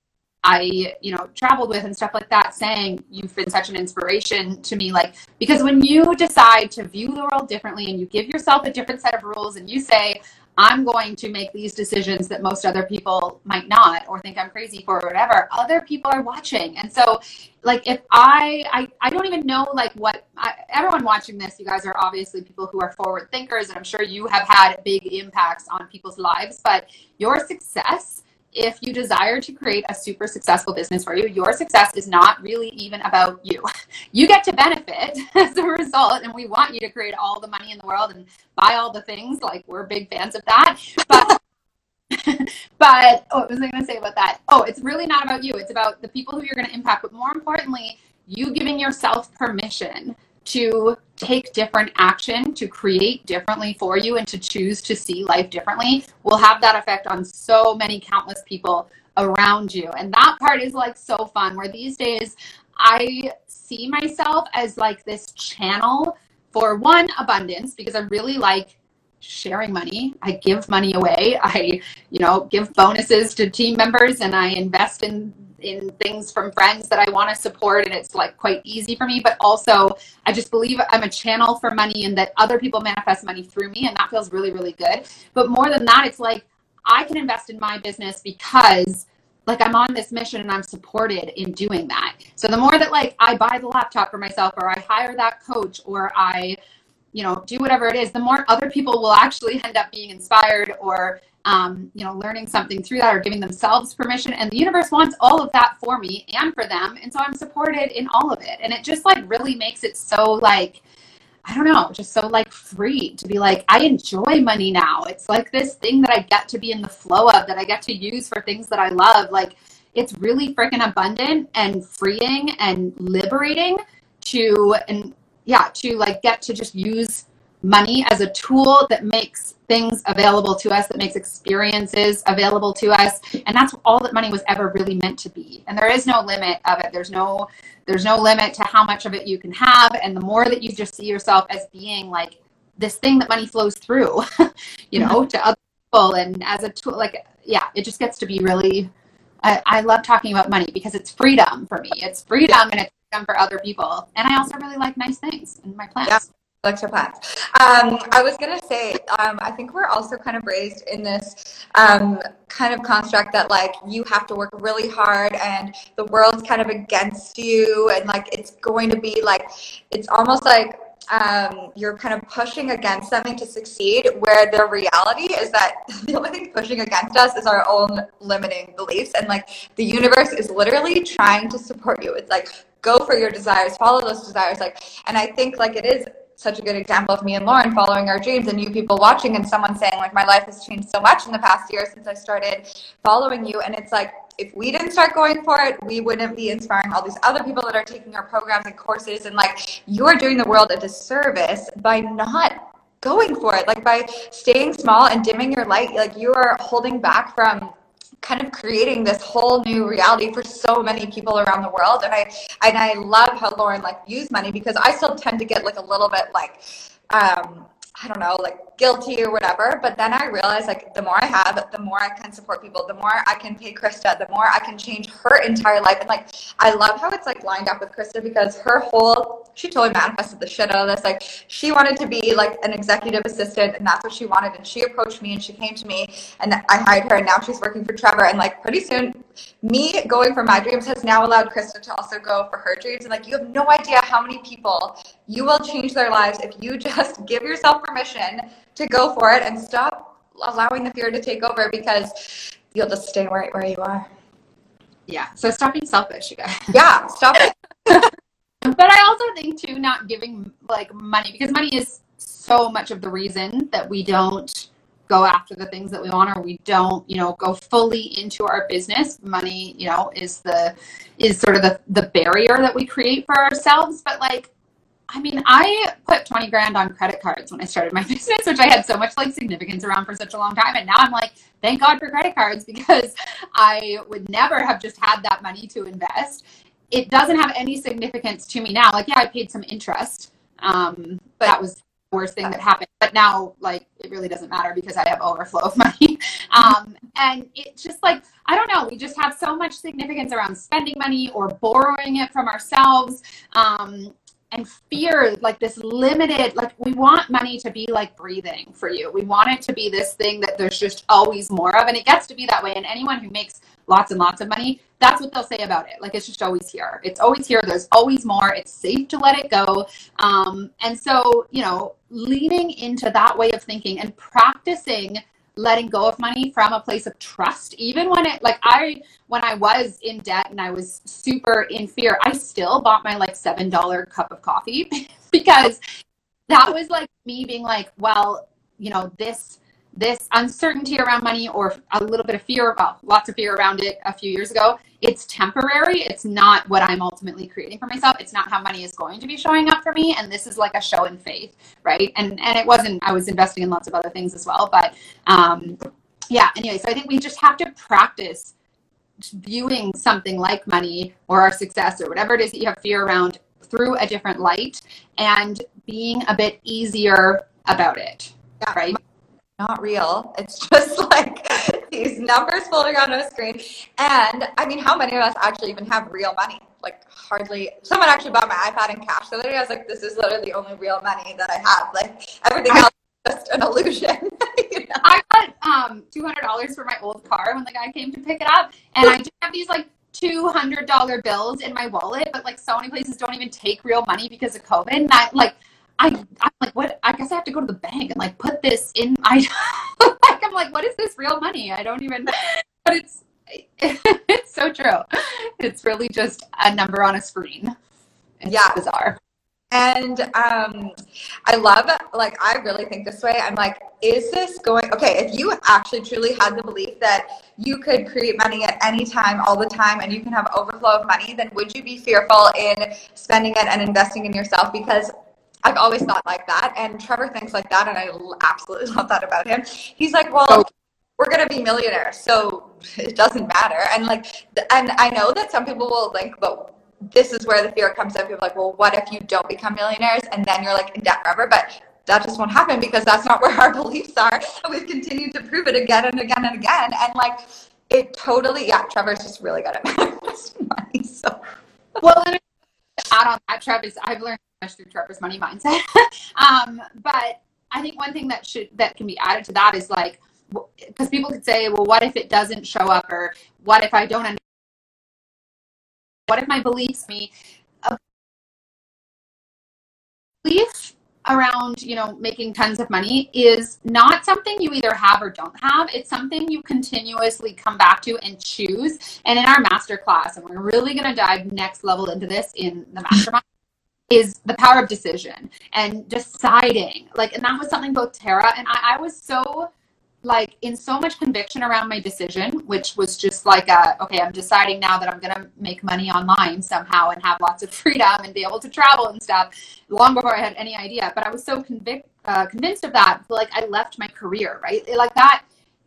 I, you know, traveled with and stuff like that, saying you've been such an inspiration to me. Like, because when you decide to view the world differently and you give yourself a different set of rules and you say, I'm going to make these decisions that most other people might not or think I'm crazy for or whatever. Other people are watching. And so like if I I, I don't even know like what I, everyone watching this, you guys are obviously people who are forward thinkers and I'm sure you have had big impacts on people's lives, but your success if you desire to create a super successful business for you, your success is not really even about you. You get to benefit as a result, and we want you to create all the money in the world and buy all the things. Like we're big fans of that. But but oh, what was I going to say about that? Oh, it's really not about you. It's about the people who you're going to impact. But more importantly, you giving yourself permission to take different action, to create differently for you, and to choose to see life differently will have that effect on so many countless people around you. And that part is like so fun, where these days I see myself as like this channel for one, abundance, because I really like sharing money. I give money away. I, you know, give bonuses to team members and I invest in in things from friends that I want to support and it's like quite easy for me but also I just believe I'm a channel for money and that other people manifest money through me and that feels really really good but more than that it's like I can invest in my business because like I'm on this mission and I'm supported in doing that. So the more that like I buy the laptop for myself or I hire that coach or I you know do whatever it is the more other people will actually end up being inspired or um, you know, learning something through that or giving themselves permission. And the universe wants all of that for me and for them. And so I'm supported in all of it. And it just like really makes it so like, I don't know, just so like free to be like, I enjoy money now. It's like this thing that I get to be in the flow of that I get to use for things that I love. Like it's really freaking abundant and freeing and liberating to, and yeah, to like get to just use money as a tool that makes things available to us, that makes experiences available to us. And that's all that money was ever really meant to be. And there is no limit of it. There's no there's no limit to how much of it you can have. And the more that you just see yourself as being like this thing that money flows through, you know, mm-hmm. to other people and as a tool, like yeah, it just gets to be really I, I love talking about money because it's freedom for me. It's freedom and it's freedom for other people. And I also really like nice things in my plans. Yeah. extra plans. Um, I was gonna say, um, I think we're also kind of raised in this um, kind of construct that like you have to work really hard and the world's kind of against you, and like it's going to be like it's almost like um, you're kind of pushing against something to succeed, where the reality is that the only thing pushing against us is our own limiting beliefs, and like the universe is literally trying to support you. It's like go for your desires, follow those desires, like, and I think like it is such a good example of me and Lauren following our dreams and you people watching and someone saying like my life has changed so much in the past year since I started following you. And it's like if we didn't start going for it we wouldn't be inspiring all these other people that are taking our programs and courses and like you're doing the world a disservice by not going for it like by staying small and dimming your light. Like you are holding back from kind of creating this whole new reality for so many people around the world. And i and i love how lauren like views money because i still tend to get like a little bit like um I don't know, like guilty or whatever. But then I realized like the more I have, the more I can support people, the more I can pay Krista, the more I can change her entire life. And like I love how it's like lined up with Krista because her whole she totally manifested the shit out of this. Like she wanted to be like an executive assistant and that's what she wanted. And she approached me and she came to me and I hired her and now she's working for Trevor. And like pretty soon me going for my dreams has now allowed Krista to also go for her dreams. And like you have no idea how many people you will change their lives if you just give yourself permission to go for it and stop allowing the fear to take over because you'll just stay right where you are. Yeah. So stop being selfish, you guys. Yeah, stop it. but I also think too, not giving like money because money is so much of the reason that we don't go after the things that we want or we don't you know go fully into our business money you know is the is sort of the the barrier that we create for ourselves but like I mean, I put 20 grand on credit cards when I started my business, which I had so much like significance around for such a long time. And now I'm like, thank God for credit cards because I would never have just had that money to invest. It doesn't have any significance to me now. Like, yeah, I paid some interest. Um, but that was the worst thing that happened. But now, like, it really doesn't matter because I have overflow of money. Um, and it's just like, I don't know, we just have so much significance around spending money or borrowing it from ourselves. Um, and fear like this limited like we want money to be like breathing for you. We want it to be this thing that there's just always more of and it gets to be that way. And anyone who makes lots and lots of money that's what they'll say about it. Like it's just always here. It's always here. There's always more. It's safe to let it go. Um, and so you know leaning into that way of thinking and practicing letting go of money from a place of trust even when it like i when i was in debt and i was super in fear i still bought my like seven dollar cup of coffee because that was like me being like well you know this this uncertainty around money or a little bit of fear well lots of fear around it a few years ago it's temporary. It's not what i'm ultimately creating for myself. It's not how money is going to be showing up for me. And this is like a show in faith right? And and it wasn't i was investing in lots of other things as well. But um yeah anyway so i think we just have to practice viewing something like money or our success or whatever it is that you have fear around through a different light and being a bit easier about it yeah. right not real. It's just like these numbers floating on a screen. And I mean, how many of us actually even have real money? Like hardly. Someone actually bought my iPad in cash the other day. I was like, this is literally the only real money that I have. Like everything else is just an illusion. you know? I got um, two hundred dollars for my old car when the guy came to pick it up, and I just have these like two hundred dollar bills in my wallet, but like so many places don't even take real money because of COVID. And I like I I'm like, what? I guess I have to go to the bank and like put this in. I like I'm like, what is this real money? I don't even. But it's it's so true. It's really just a number on a screen. It's yeah, bizarre. And um, I love like I really think this way. I'm like, is this going okay? If you actually truly had the belief that you could create money at any time, all the time, and you can have overflow of money, then would you be fearful in spending it and investing in yourself? Because I've always thought like that. And Trevor thinks like that. And I absolutely love that about him. He's like, well, we're going to be millionaires. So it doesn't matter. And like, and I know that some people will think, but this is where the fear comes in. People like, well, what if you don't become millionaires and then you're like in debt forever? But that just won't happen because that's not where our beliefs are. And we've continued to prove it again and again and again. And like, it totally, yeah, Trevor's just really good at manifesting money. So, well, and I add on that, Travis, I've learned through Trevor's money mindset. um, but I think one thing that should that can be added to that is like because people could say, well, what if it doesn't show up, or what if I don't understand? What if my beliefs me? A belief around you know making tons of money is not something you either have or don't have it's something you continuously come back to and choose and in our master class and we're really going to dive next level into this in the mastermind is the power of decision and deciding like and that was something both tara and i, I was so like in so much conviction around my decision, which was just like, a, okay, I'm deciding now that I'm to make money online somehow and have lots of freedom and be able to travel and stuff long before I had any idea. But I was so convic- uh, convinced of that, like I left my career, right? Like that,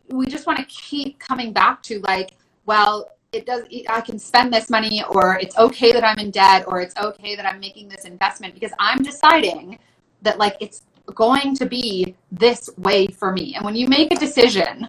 we just want to keep coming back to like, well, it does, I can spend this money or it's okay that I'm in debt or it's okay that I'm making this investment because I'm deciding that like it's going to be this way for me. And when you make a decision,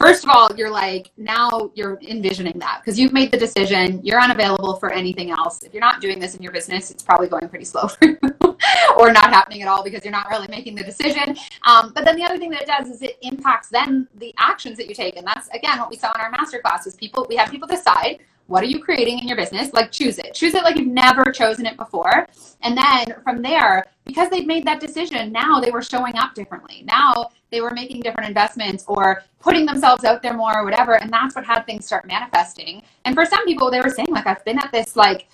first of all, you're like, now you're envisioning that because you've made the decision, you're unavailable for anything else. If you're not doing this in your business, it's probably going pretty slow for you or not happening at all because you're not really making the decision. Um, but then the other thing that it does is it impacts then the actions that you take. And that's, again, what we saw in our masterclass is people, we have people decide what are you creating in your business? Like choose it. Choose it like you've never chosen it before. And then from there, because they've made that decision, now they were showing up differently. Now they were making different investments or putting themselves out there more or whatever. And that's what had things start manifesting. And for some people, they were saying, like, I've been at this, like,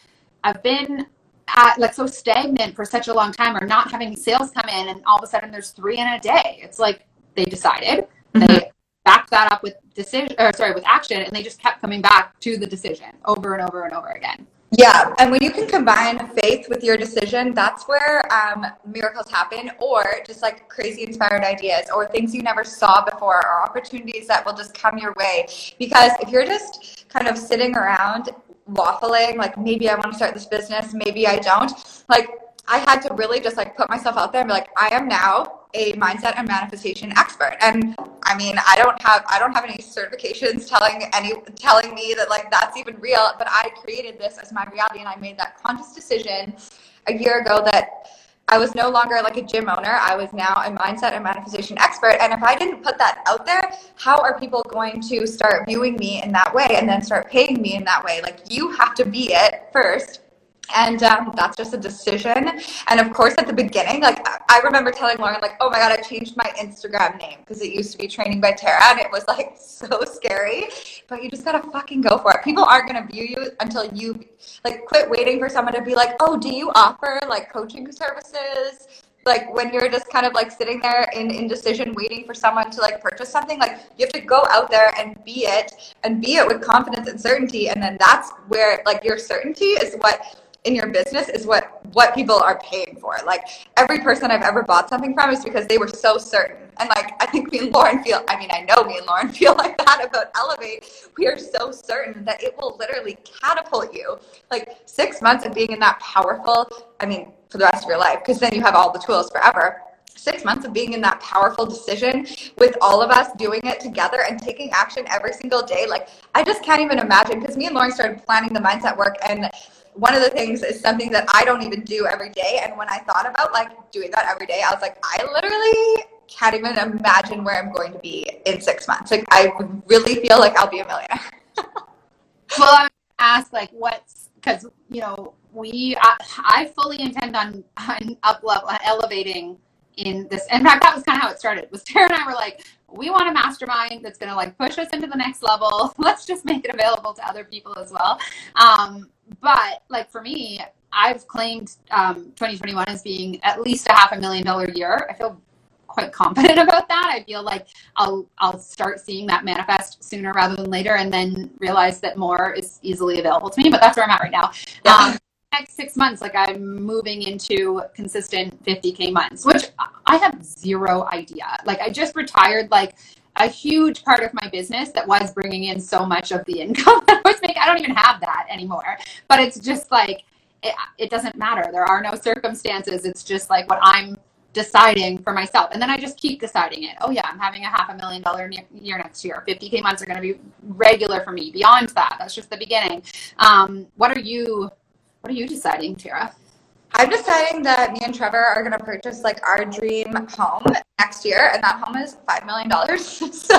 I've been at like so stagnant for such a long time or not having sales come in and all of a sudden there's three in a day. It's like they decided, mm-hmm. they backed that up with decision or sorry with action and they just kept coming back to the decision over and over and over again yeah and when you can combine faith with your decision that's where um, miracles happen or just like crazy inspired ideas or things you never saw before or opportunities that will just come your way. Because if you're just kind of sitting around waffling like maybe i want to start this business maybe i don't like I had to really just like put myself out there and be like, I am now a mindset and manifestation expert. And I mean, I don't have I don't have any certifications telling any telling me that like that's even real, but I created this as my reality and I made that conscious decision a year ago that I was no longer like a gym owner. I was now a mindset and manifestation expert. And if I didn't put that out there, how are people going to start viewing me in that way and then start paying me in that way? Like you have to be it first and um, that's just a decision. And of course at the beginning like i remember telling lauren like oh my god i changed my instagram name because it used to be training by tara and it was like so scary. But you just gotta fucking go for it. People aren't gonna view you until you like quit waiting for someone to be like oh do you offer like coaching services? Like when you're just kind of like sitting there in indecision waiting for someone to like purchase something like you have to go out there and be it and be it with confidence and certainty. And then that's where like your certainty is what in your business is what what people are paying for. Like every person I've ever bought something from is because they were so certain. And like I think me and Lauren feel I mean I know me and Lauren feel like that about Elevate. We are so certain that it will literally catapult you. Like 6 months of being in that powerful, I mean for the rest of your life because then you have all the tools forever six months of being in that powerful decision with all of us doing it together and taking action every single day. Like, I just can't even imagine because me and Lauren started planning the mindset work and one of the things is something that I don't even do every day. And when I thought about like doing that every day, I was like, I literally can't even imagine where I'm going to be in six months. Like I really feel like I'll be a millionaire. well, I'm ask like what's because you know we I, I, fully intend on on up level elevating in this. In fact, that was kind of how it started. Was Tara and I were like, we want a mastermind that's going to like push us into the next level. Let's just make it available to other people as well. Um, but like for me, I've claimed um, 2021 as being at least a half a million dollar year. I feel quite confident about that. I feel like I'll I'll start seeing that manifest sooner rather than later, and then realize that more is easily available to me. But that's where I'm at right now. Yeah. Um, next six months, like I'm moving into consistent 50k months, which I have zero idea. Like I just retired, like a huge part of my business that was bringing in so much of the income that I was making. I don't even have that anymore. But it's just like it, it doesn't matter. There are no circumstances. It's just like what I'm deciding for myself. And then I just keep deciding it. Oh yeah, I'm having a half a million dollar year next year. 50k months are going to be regular for me. Beyond that, that's just the beginning. Um, what are you? What are you deciding, Tara? I'm deciding that me and Trevor are going to purchase like our dream home next year, and that home is $5 million. so,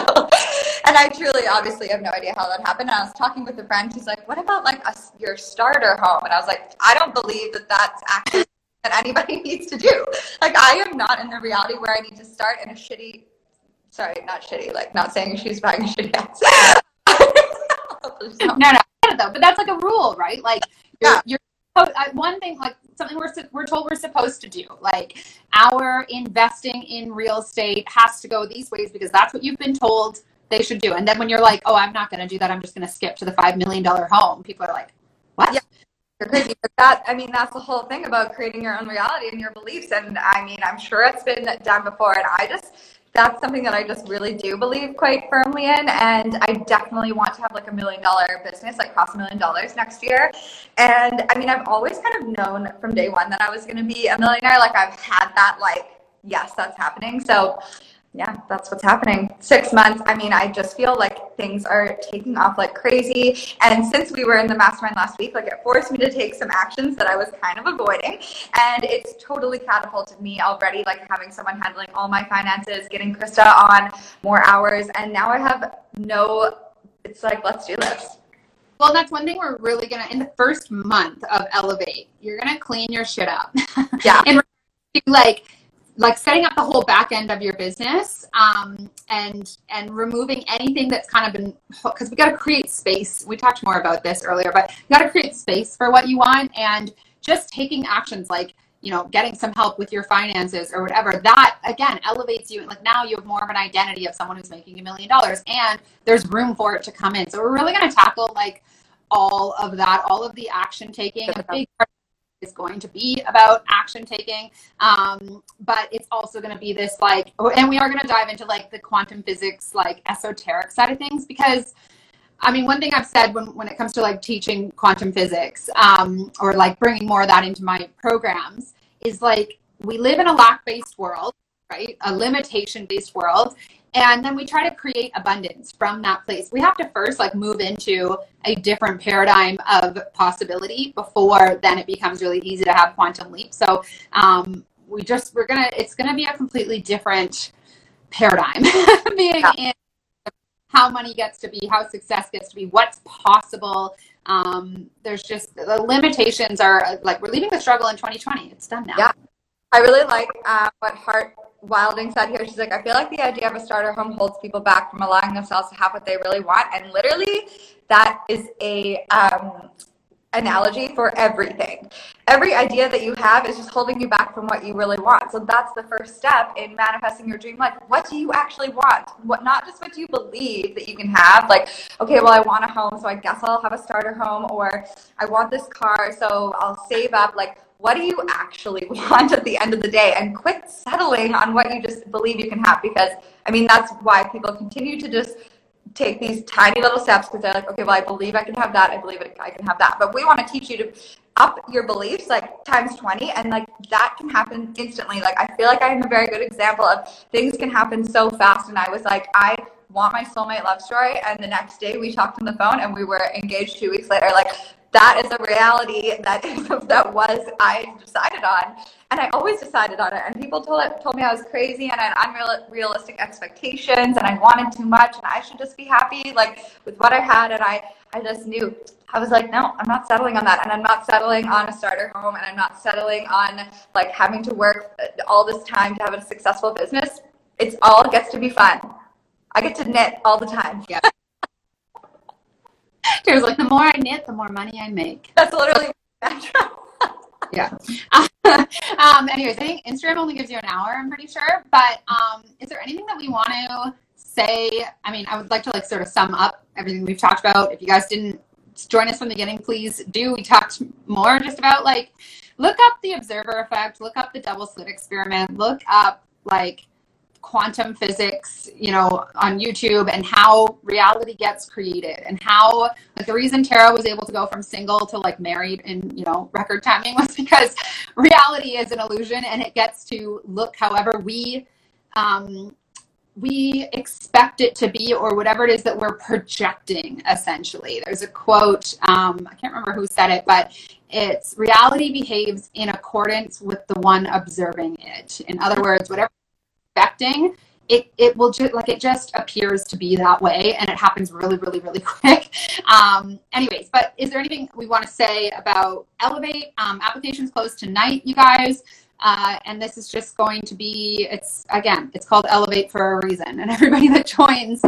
and I truly obviously have no idea how that happened. And I was talking with a friend who's like, What about like a, your starter home? And I was like, I don't believe that that's actually that anybody needs to do. Like, I am not in the reality where I need to start in a shitty, sorry, not shitty, like not saying she's buying a shitty house. no, no, though, but that's like a rule, right? Like, you're, yeah. you're one thing, like something we're, we're told we're supposed to do. Like our investing in real estate has to go these ways because that's what you've been told they should do. And then when you're like, oh, I'm not going to do that, I'm just going to skip to the $5 million home, people are like, what? Yeah. You're crazy. But that, I mean, that's the whole thing about creating your own reality and your beliefs. And I mean, I'm sure it's been done before. And I just, that's something that I just really do believe quite firmly in. And I definitely want to have like a million dollar business, like cross a million dollars next year. And I mean, I've always kind of known from day one that I was going to be a millionaire. Like I've had that, like, yes, that's happening. So yeah, that's what's happening. Six months. I mean, I just feel like things are taking off like crazy. And since we were in the mastermind last week, like it forced me to take some actions that I was kind of avoiding. And it's totally catapulted me already, like having someone handling all my finances, getting Krista on more hours. And now I have no, it's like, let's do this. Well, that's one thing we're really gonna in the first month of Elevate, you're gonna clean your shit up. Yeah. and like like setting up the whole back end of your business um, and and removing anything that's kind of been because we got to create space. We talked more about this earlier but you got to create space for what you want and just taking actions like you know getting some help with your finances or whatever that again elevates you like now you have more of an identity of someone who's making a million dollars and there's room for it to come in. So we're really going to tackle like all of that all of the action taking. A big part is going to be about action taking. Um, but it's also going to be this like oh, and we are going to dive into like the quantum physics like esoteric side of things because i mean one thing i've said when, when it comes to like teaching quantum physics um, or like bringing more of that into my programs is like we live in a lack based world right? A limitation based world and then we try to create abundance from that place. We have to first like move into a different paradigm of possibility before then it becomes really easy to have quantum leap. So um, we just we're gonna it's gonna be a completely different paradigm. Being yeah. in how money gets to be how success gets to be what's possible. Um, there's just the limitations are like we're leaving the struggle in 2020 it's done now. Yeah. I really like uh, what Hart Wilding said here, she's like, I feel like the idea of a starter home holds people back from allowing themselves to have what they really want. And literally, that is a um, analogy for everything. Every idea that you have is just holding you back from what you really want. So that's the first step in manifesting your dream life. What do you actually want? What not just what do you believe that you can have? Like, okay, well I want a home, so I guess I'll have a starter home or I want this car, so I'll save up like what do you actually want at the end of the day and quit settling on what you just believe you can have because i mean that's why people continue to just take these tiny little steps because they're like okay well i believe i can have that i believe i can have that. But we want to teach you to up your beliefs like times 20 and like that can happen instantly. Like i feel like i am a very good example of things can happen so fast and i was like i want my soulmate love story and the next day we talked on the phone and we were engaged two weeks later. Like that is a reality that that was I decided on, and I always decided on it. And people told it, told me I was crazy and I had unrealistic expectations, and I wanted too much, and I should just be happy like with what I had. And I I just knew I was like, no, I'm not settling on that, and I'm not settling on a starter home, and I'm not settling on like having to work uh, all this time to have a successful business. It's all gets to be fun. I get to knit all the time. Yeah. Tara's like, the more I knit, the more money I make. That's literally yeah. um, anyways, I think Instagram only gives you an hour, I'm pretty sure. But um, is there anything that we want to say? I mean, I would like to like sort of sum up everything we've talked about. If you guys didn't join us from the beginning, please do. We talked more just about like look up the observer effect, look up the double slit experiment, look up like quantum physics, you know, on YouTube and how reality gets created and how like the reason Tara was able to go from single to like married in, you know, record timing was because reality is an illusion and it gets to look however we um we expect it to be or whatever it is that we're projecting essentially. There's a quote um, i can't remember who said it but it's reality behaves in accordance with the one observing it. In other words whatever expecting it, it will just like it just appears to be that way and it happens really really really quick um, anyways but is there anything we want to say about elevate um, applications closed tonight you guys uh, and this is just going to be, it's again, it's called Elevate for a reason. And everybody that joins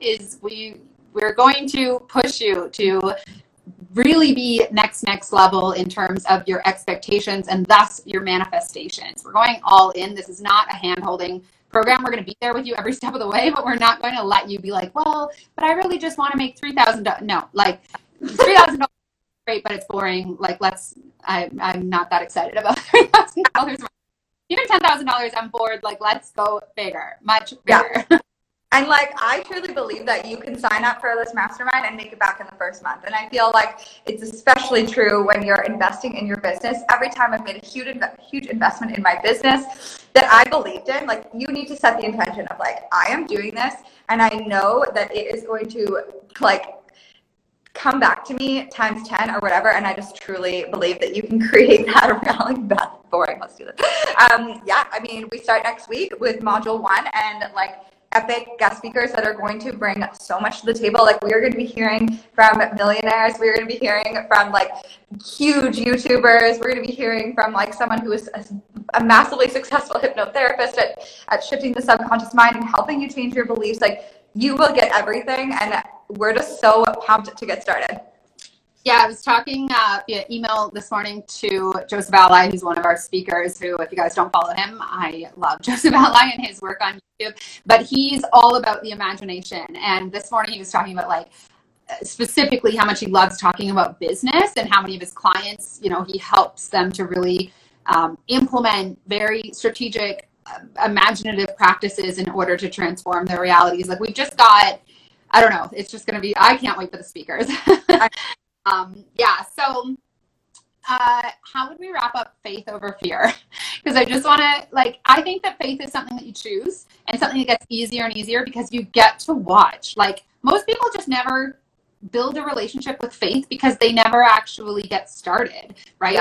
is we, we're going to push you to really be next, next level in terms of your expectations and thus your manifestations. We're going all in. This is not a hand holding program. We're going to be there with you every step of the way, but we're not going to let you be like, well, but I really just want to make $3,000. No, like $3,000 great, but it's boring. Like, let's, I, I'm not that excited about $3,000. Even $10,000, I'm bored. Like, let's go bigger, much bigger. Yeah. And like, I truly believe that you can sign up for this mastermind and make it back in the first month. And I feel like it's especially true when you're investing in your business. Every time I've made a huge, huge investment in my business that I believed in, like, you need to set the intention of like, I am doing this, and I know that it is going to like come back to me times 10 or whatever and i just truly believe that you can create that around like boring let's do this um, yeah i mean we start next week with module one and like epic guest speakers that are going to bring so much to the table like we are going to be hearing from millionaires we're going to be hearing from like huge youtubers we're going to be hearing from like someone who is a, massively successful hypnotherapist at, at shifting the subconscious mind and helping you change your beliefs like you will get everything and we're just so pumped to get started. Yeah, I was talking uh, via email this morning to Joseph Alai, who's one of our speakers. Who, if you guys don't follow him, I love Joseph Alai and his work on YouTube. But he's all about the imagination. And this morning he was talking about like specifically how much he loves talking about business and how many of his clients, you know, he helps them to really um, implement very strategic, uh, imaginative practices in order to transform their realities. Like we've just got I don't know. It's just going to be, I can't wait for the speakers. um, yeah. So, uh, how would we wrap up faith over fear? Because I just want to, like, I think that faith is something that you choose and something that gets easier and easier because you get to watch. Like, most people just never build a relationship with faith because they never actually get started, right?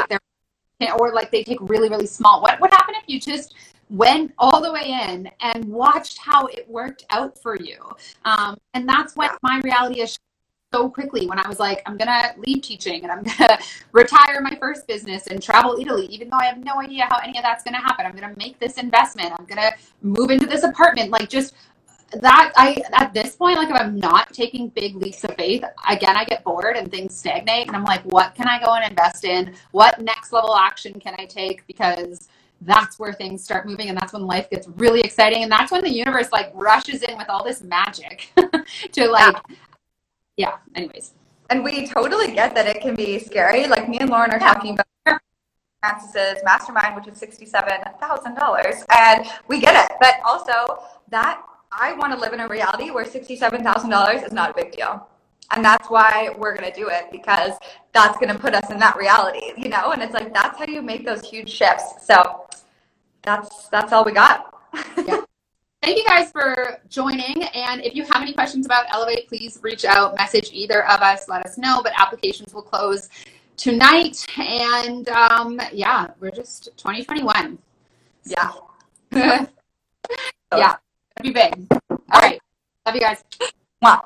Yeah. or like they take really, really small. What would happen if you just went all the way in and watched how it worked out for you. Um, and that's what my reality is so quickly when I was like, I'm gonna leave teaching and I'm gonna retire my first business and travel Italy, even though I have no idea how any of that's gonna happen. I'm gonna make this investment. I'm gonna move into this apartment. Like just that I at this point, like if I'm not taking big leaps of faith, again I get bored and things stagnate and I'm like, what can I go and invest in? What next level action can I take? Because that's where things start moving and that's when life gets really exciting and that's when the universe like rushes in with all this magic to like yeah anyways. And we totally get that it can be scary. Like me and lauren are yeah. talking about frances's mastermind which is $67000 and we get it. But also that i want to live in a reality where $67000 is not a big deal. And that's why we're going to do it because that's going to put us in that reality you know? And it's like that's how you make those huge shifts. So that's that's all we got. Yeah. Thank you guys for joining and if you have any questions about elevate please reach out message either of us let us know but applications will close tonight and um, yeah we're just 2021 yeah. Yeah it'll be big. All right love you guys. Mwah.